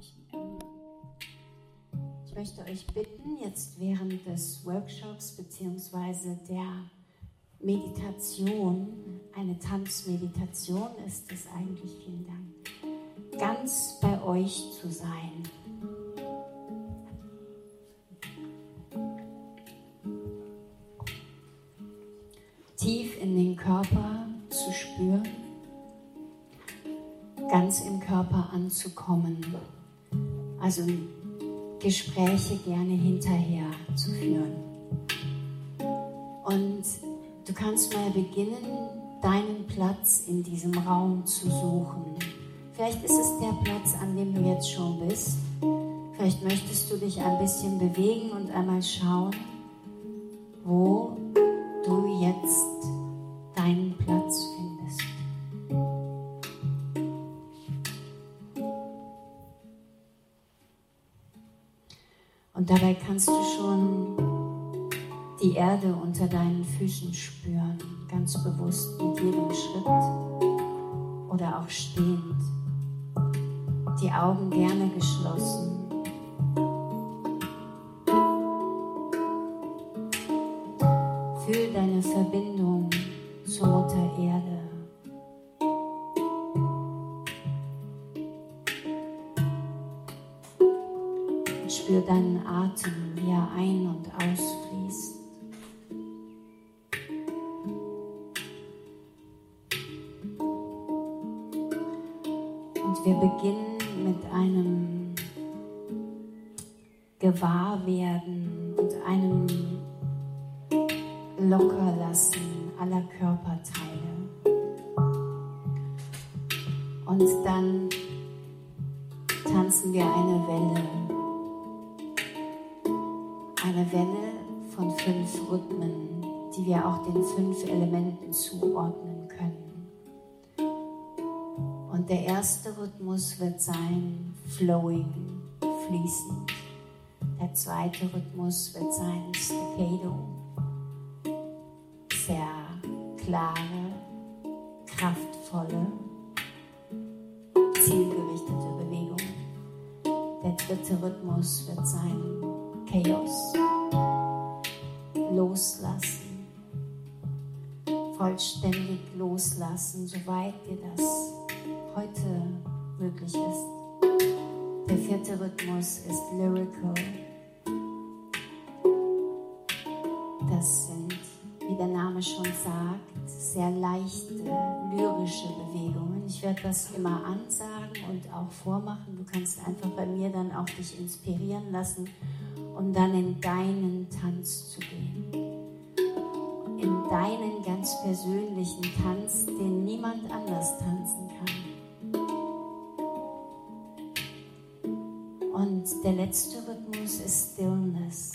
Ich, ähm, ich möchte euch bitten, jetzt während des Workshops bzw. der Meditation, eine Tanzmeditation ist es eigentlich, vielen Dank, ganz bei euch zu sein. Tief in den Körper anzukommen. Also Gespräche gerne hinterher zu führen. Und du kannst mal beginnen, deinen Platz in diesem Raum zu suchen. Vielleicht ist es der Platz, an dem du jetzt schon bist. Vielleicht möchtest du dich ein bisschen bewegen und einmal schauen, wo Und dabei kannst du schon die Erde unter deinen Füßen spüren, ganz bewusst mit jedem Schritt oder auch stehend. Die Augen gerne geschlossen. Fünf Rhythmen, die wir auch den fünf Elementen zuordnen können. Und der erste Rhythmus wird sein flowing, fließend. Der zweite Rhythmus wird sein staccato, sehr klare, kraftvolle, zielgerichtete Bewegungen. Der dritte Rhythmus wird sein Chaos loslassen, vollständig loslassen, soweit dir das heute möglich ist. Der vierte Rhythmus ist lyrical. Das sind, wie der Name schon sagt, sehr leichte, lyrische Bewegungen. Ich werde das immer ansagen und auch vormachen. Du kannst einfach bei mir dann auch dich inspirieren lassen um dann in deinen Tanz zu gehen. In deinen ganz persönlichen Tanz, den niemand anders tanzen kann. Und der letzte Rhythmus ist Stillness.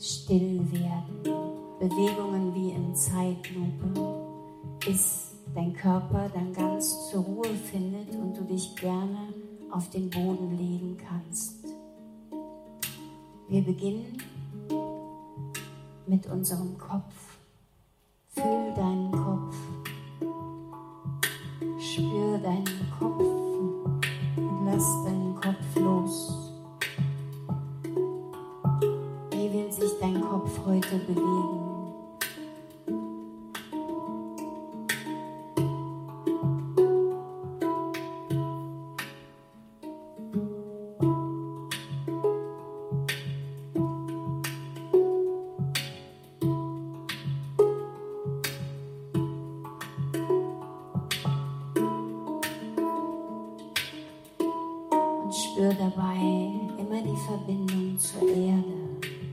Still werden. Bewegungen wie in Zeitlupe, bis dein Körper dann ganz zur Ruhe findet und du dich gerne auf den Boden legen kannst. Wir beginnen mit unserem Kopf. Fühl deinen Kopf. Spür deinen Kopf und lass deinen Kopf los. Wie will sich dein Kopf heute bewegen? und spür dabei immer die Verbindung zur Erde.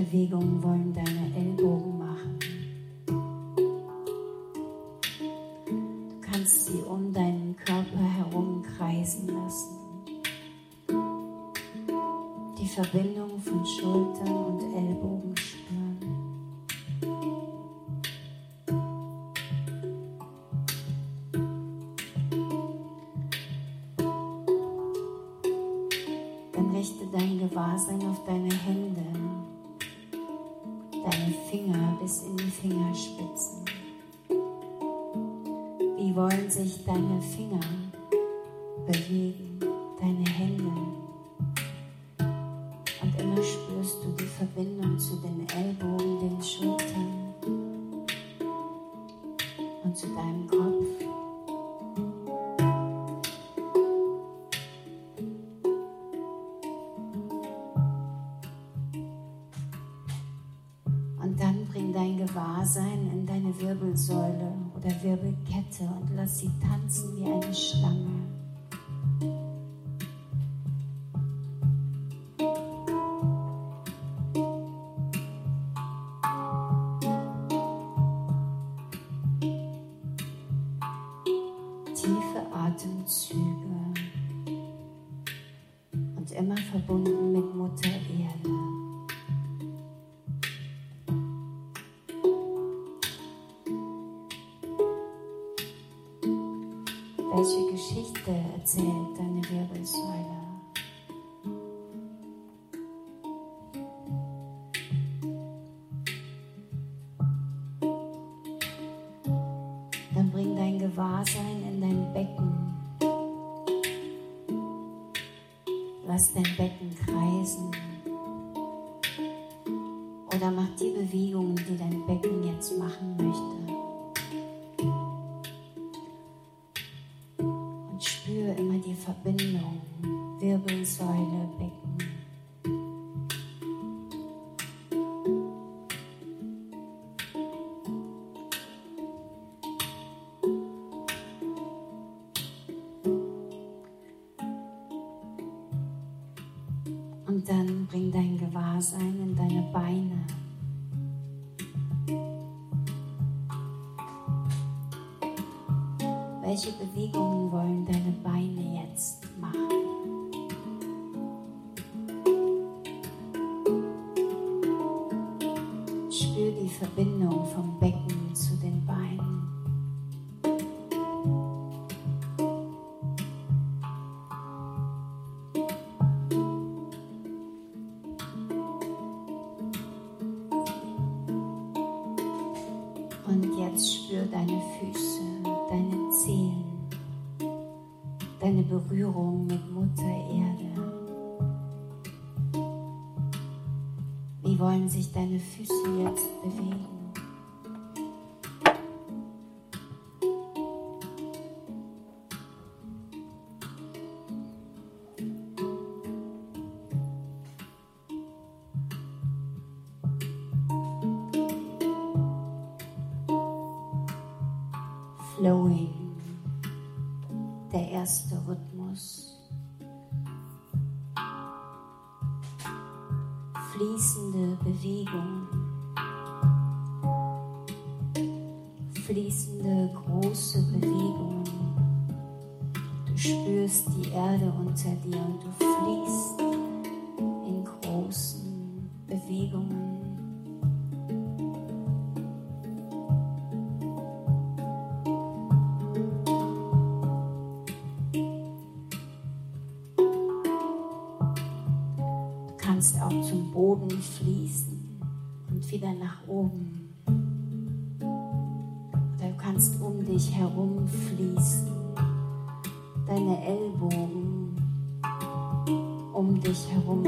Bewegungen wollen deine Ellbogen deinem Kopf. Und dann bring dein Gewahrsein in deine Wirbelsäule oder Wirbelkette und lass sie tanzen wie eine Schlange. Lass dein Becken kreisen. Oder mach die Bewegungen, die dein Becken jetzt machen möchte. Jetzt spür deine Füße, deine Zehen, deine Berührung mit Mutter Erde. Wie wollen sich deine Füße jetzt bewegen? Boden fließen und wieder nach oben. Oder du kannst um dich herum fließen. Deine Ellbogen um dich herum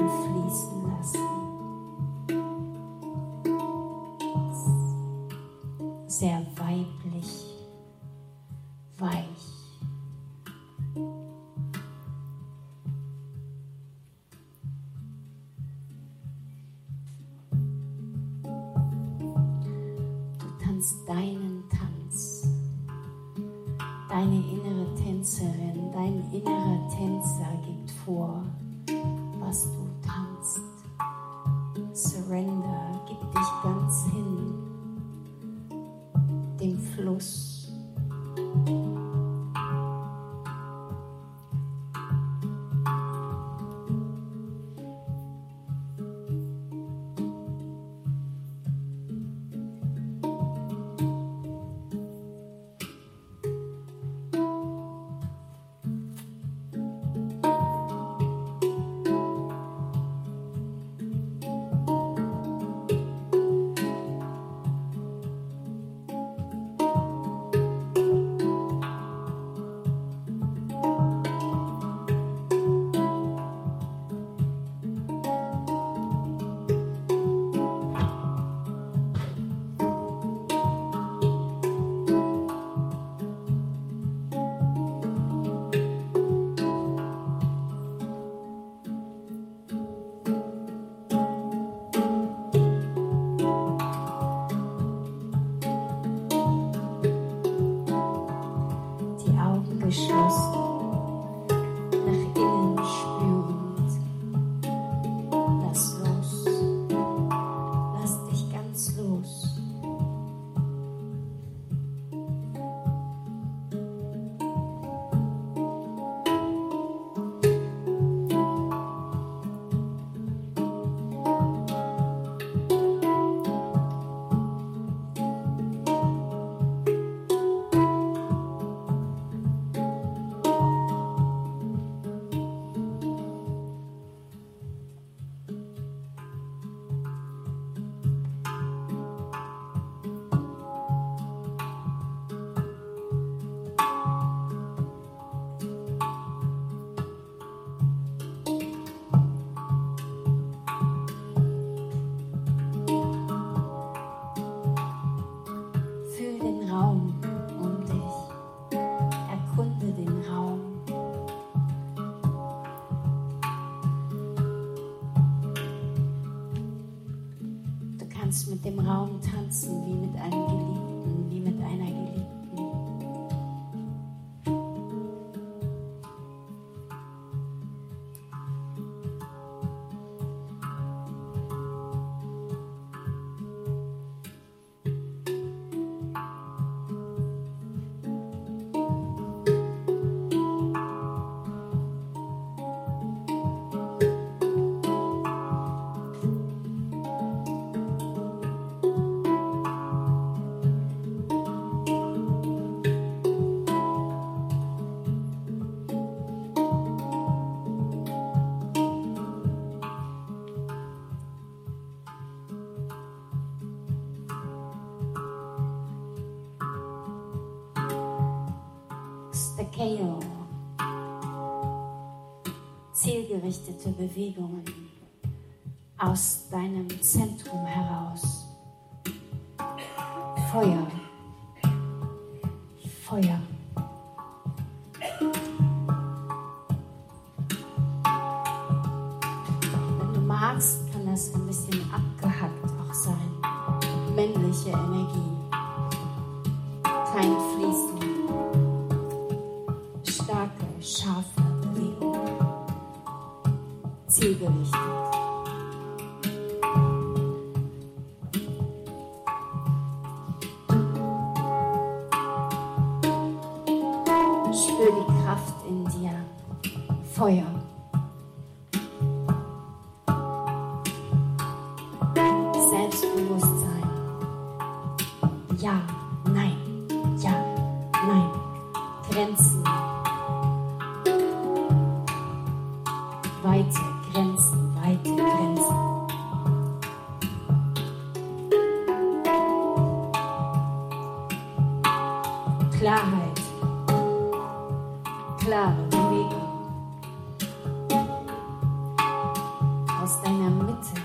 kannst mit dem Raum tanzen, wie mit einem Geliebten, wie mit einer Geliebten. 哦呀。aus deiner Mitte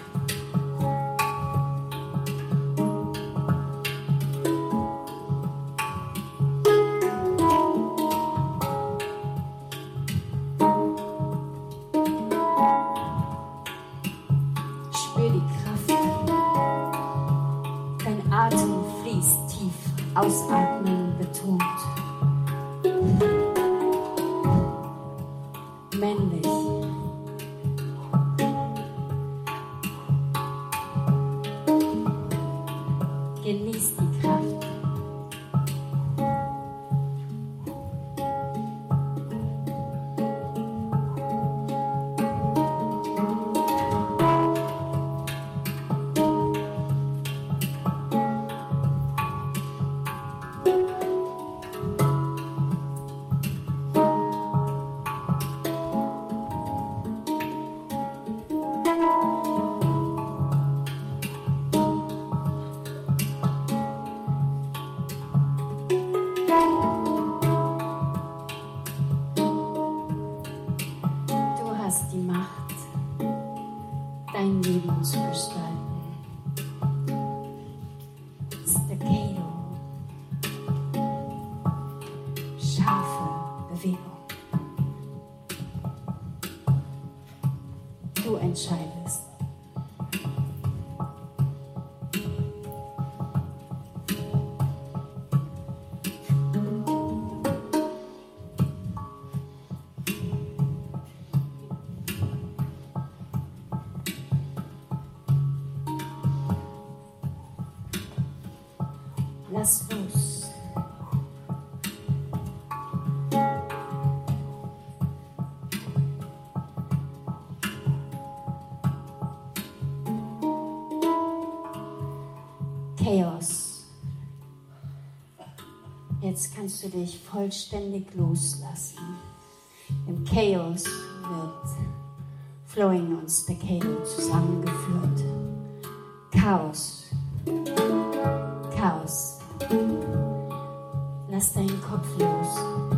Chaos. Jetzt kannst du dich vollständig loslassen. Im Chaos wird Flowing und Staccato zusammengeführt. Chaos. Chaos. Lass deinen Kopf los.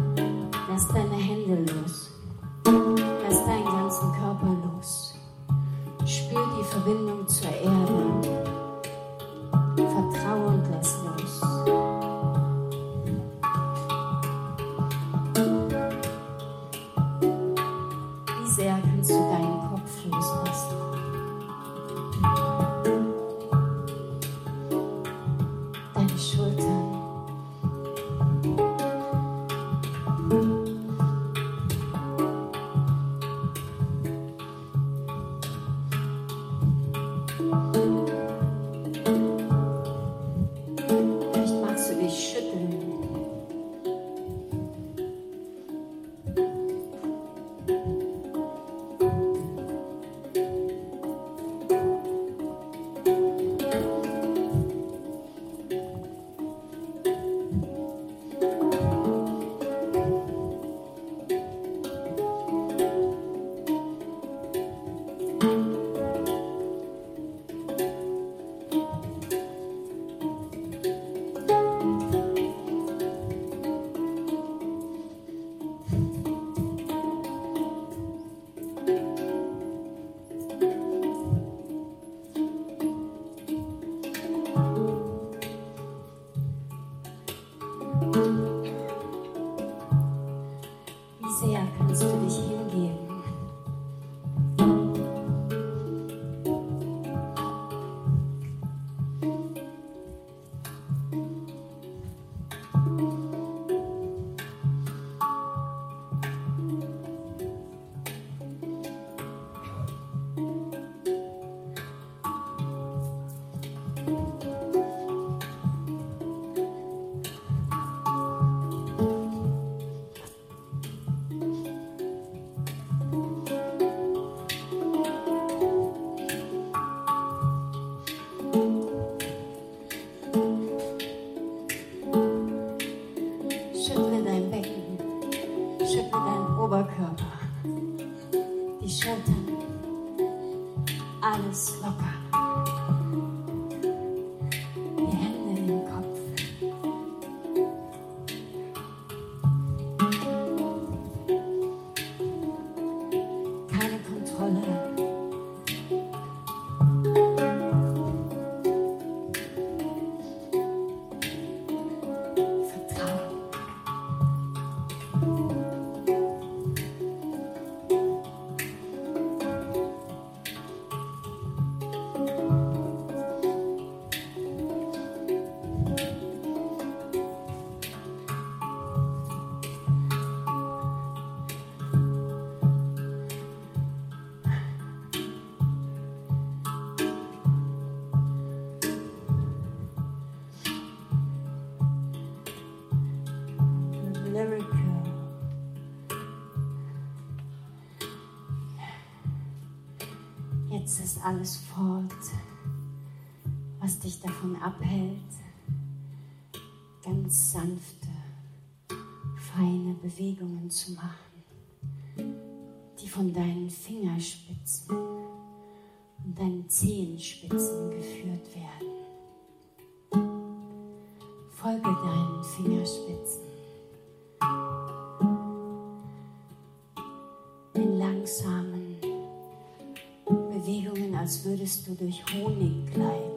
Alles fort, was dich davon abhält, ganz sanfte, feine Bewegungen zu machen, die von deinen Fingerspitzen und deinen Zehenspitzen geführt werden. Folge deinen Fingerspitzen. Würdest du durch Honig gleiten.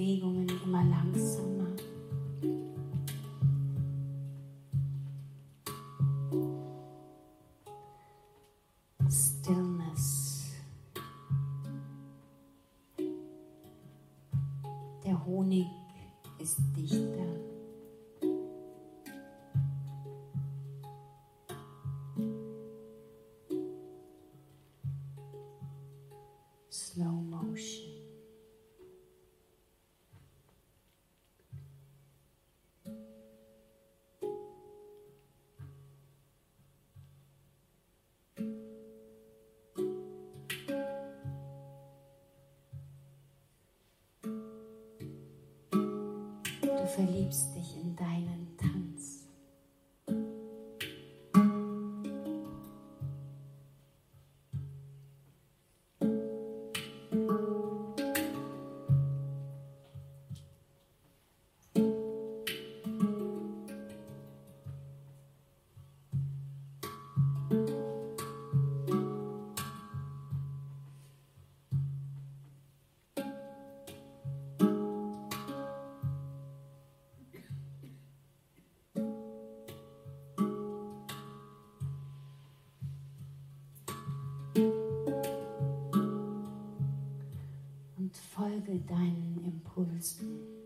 Bewegungen immer langsamer. Stillness. Der Honig ist dichter. Slow motion. dreams folge deinen Impulsen.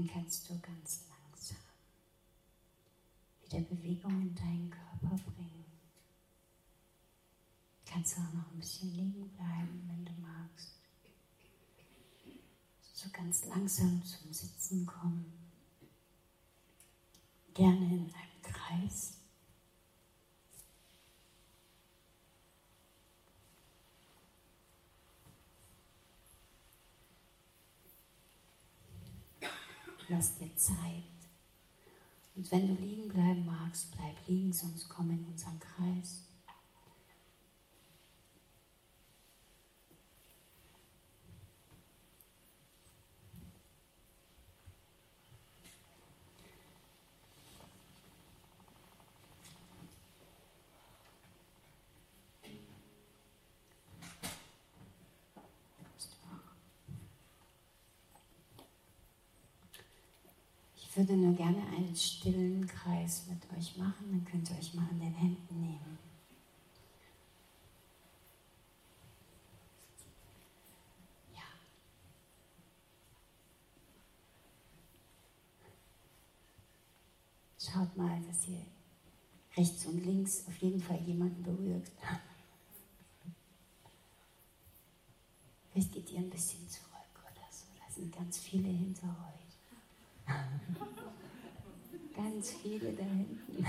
Dann kannst du ganz langsam wieder Bewegung in deinen Körper bringen. Kannst auch noch ein bisschen liegen bleiben, wenn du magst. So ganz langsam zum Sitzen kommen. Gerne in einem Kreis. Lass dir Zeit. Und wenn du liegen bleiben magst, bleib liegen, sonst komm in unseren Kreis. Ich würde nur gerne einen stillen Kreis mit euch machen, dann könnt ihr euch mal an den Händen nehmen. Ja. Schaut mal, dass ihr rechts und links auf jeden Fall jemanden berührt. Vielleicht geht ihr ein bisschen zurück oder so. Da sind ganz viele hinter euch. Ganz viele da hinten.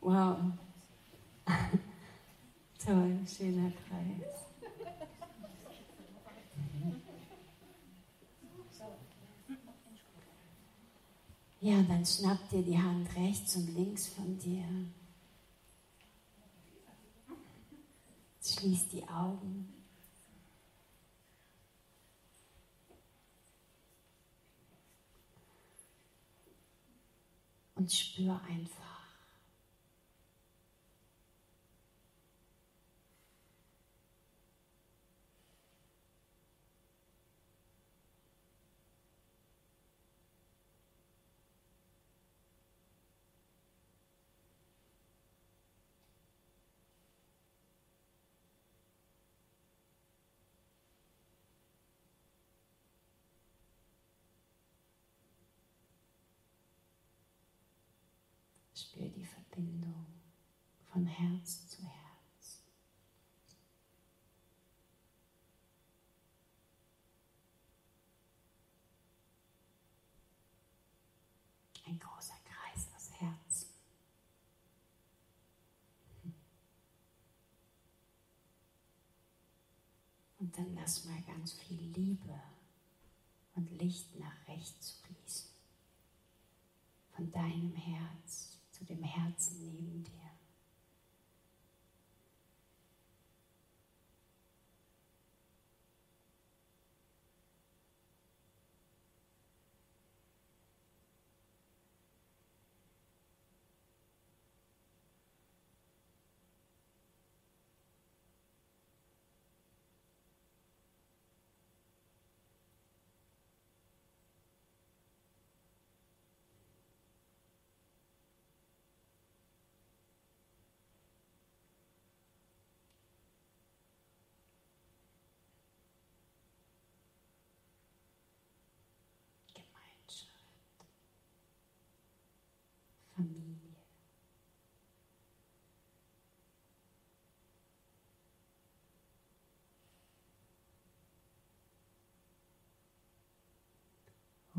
Wow. Toll, schöner Kreis. Ja, dann schnapp dir die Hand rechts und links von dir. Schließ die Augen. Und spür einfach. Spür die Verbindung von Herz zu Herz. Ein großer Kreis aus Herzen. Und dann lass mal ganz viel Liebe und Licht nach rechts fließen. Von deinem Herz zu dem Herzen neben dir.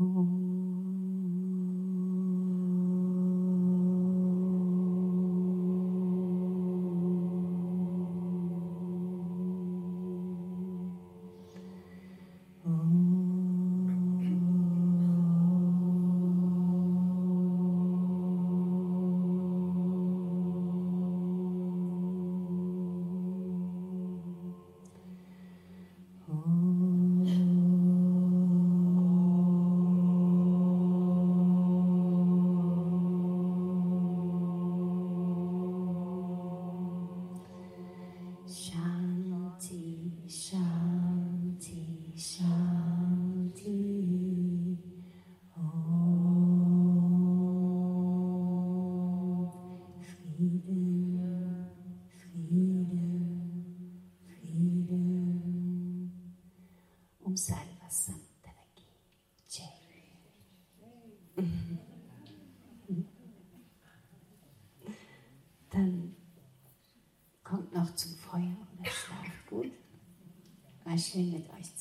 Oh. Schön mit euch.